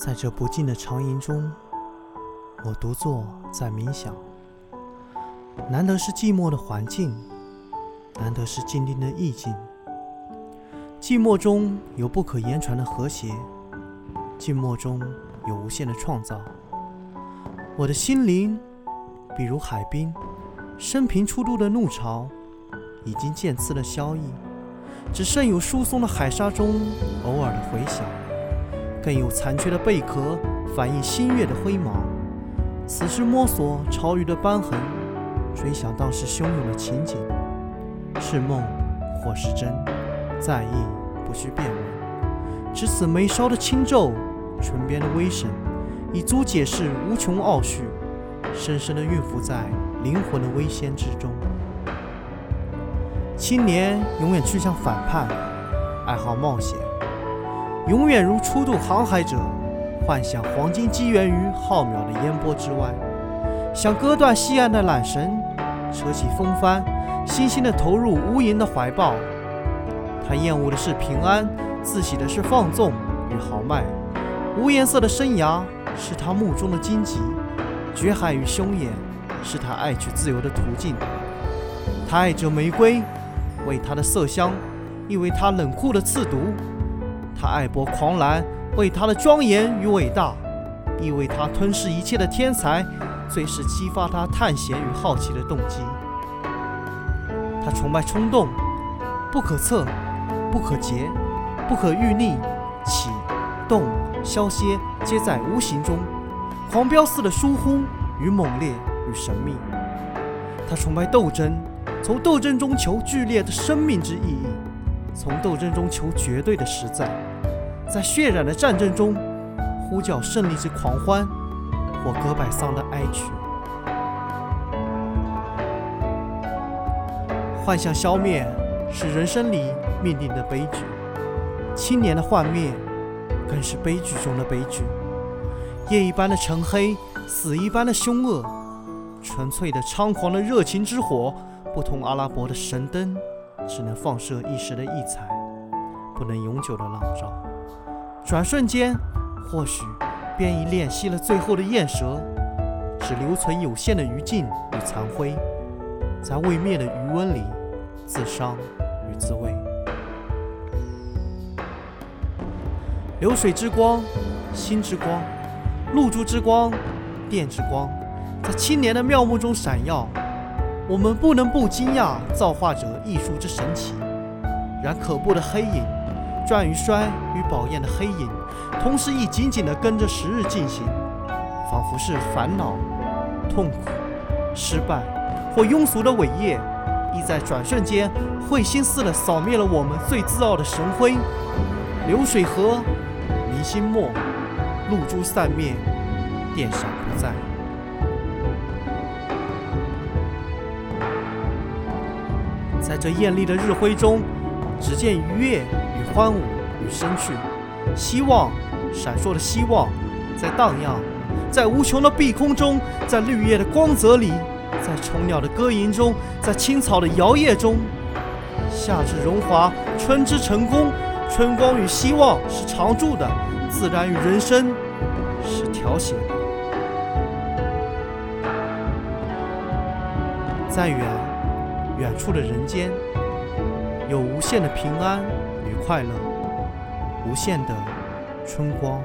在这不尽的长吟中，我独坐在冥想。难得是寂寞的环境，难得是静定的意境。寂寞中有不可言传的和谐，静默中有无限的创造。我的心灵，比如海滨，生平初度的怒潮，已经渐次的消逸，只剩有疏松的海沙中偶尔的回响。更有残缺的贝壳反映新月的辉芒。此时摸索潮鱼的斑痕，追想当时汹涌的情景，是梦或是真，在意不需辨认。只此眉梢的轻皱，唇边的微神，已足解释无穷奥绪，深深的蕴伏在灵魂的微仙之中。青年永远趋向反叛，爱好冒险。永远如初度航海者，幻想黄金机缘于浩渺的烟波之外，想割断西岸的缆绳，扯起风帆，悻悻地投入无垠的怀抱。他厌恶的是平安，自喜的是放纵与豪迈。无颜色的生涯是他目中的荆棘，绝海与凶险是他爱取自由的途径。他爱着玫瑰，为它的色香，亦为它冷酷的刺毒。他爱博狂澜，为他的庄严与伟大，亦为他吞噬一切的天才，最是激发他探险与好奇的动机。他崇拜冲动，不可测，不可竭，不可预逆，起、动、消歇，皆在无形中，狂飙似的疏忽与猛烈与神秘。他崇拜斗争，从斗争中求剧烈的生命之意义，从斗争中求绝对的实在。在血染的战争中，呼叫胜利之狂欢，或歌百桑的哀曲。幻想消灭是人生里命定的悲剧，青年的幻灭更是悲剧中的悲剧。夜一般的沉黑，死一般的凶恶，纯粹的猖狂的热情之火，不同阿拉伯的神灯，只能放射一时的异彩，不能永久的朗照。转瞬间，或许便已练习了最后的焰舌，只留存有限的余烬与残灰，在未灭的余温里自伤与自慰。流水之光，心之光，露珠之光，电之光，在青年的妙目中闪耀。我们不能不惊讶造化者艺术之神奇。然可怖的黑影。转与衰与宝焰的黑影，同时亦紧紧地跟着时日进行，仿佛是烦恼、痛苦、失败或庸俗的伟业，亦在转瞬间彗星似的扫灭了我们最自傲的神辉。流水河，明星没，露珠散灭，电闪不再。在这艳丽的日辉中，只见愉悦与。欢舞与生趣，希望闪烁的希望在荡漾，在无穷的碧空中，在绿叶的光泽里，在虫鸟的歌吟中，在青草的摇曳中。夏之荣华，春之成功，春光与希望是常驻的，自然与人生是调谐的。在远远处的人间，有无限的平安与。快乐，无限的春光。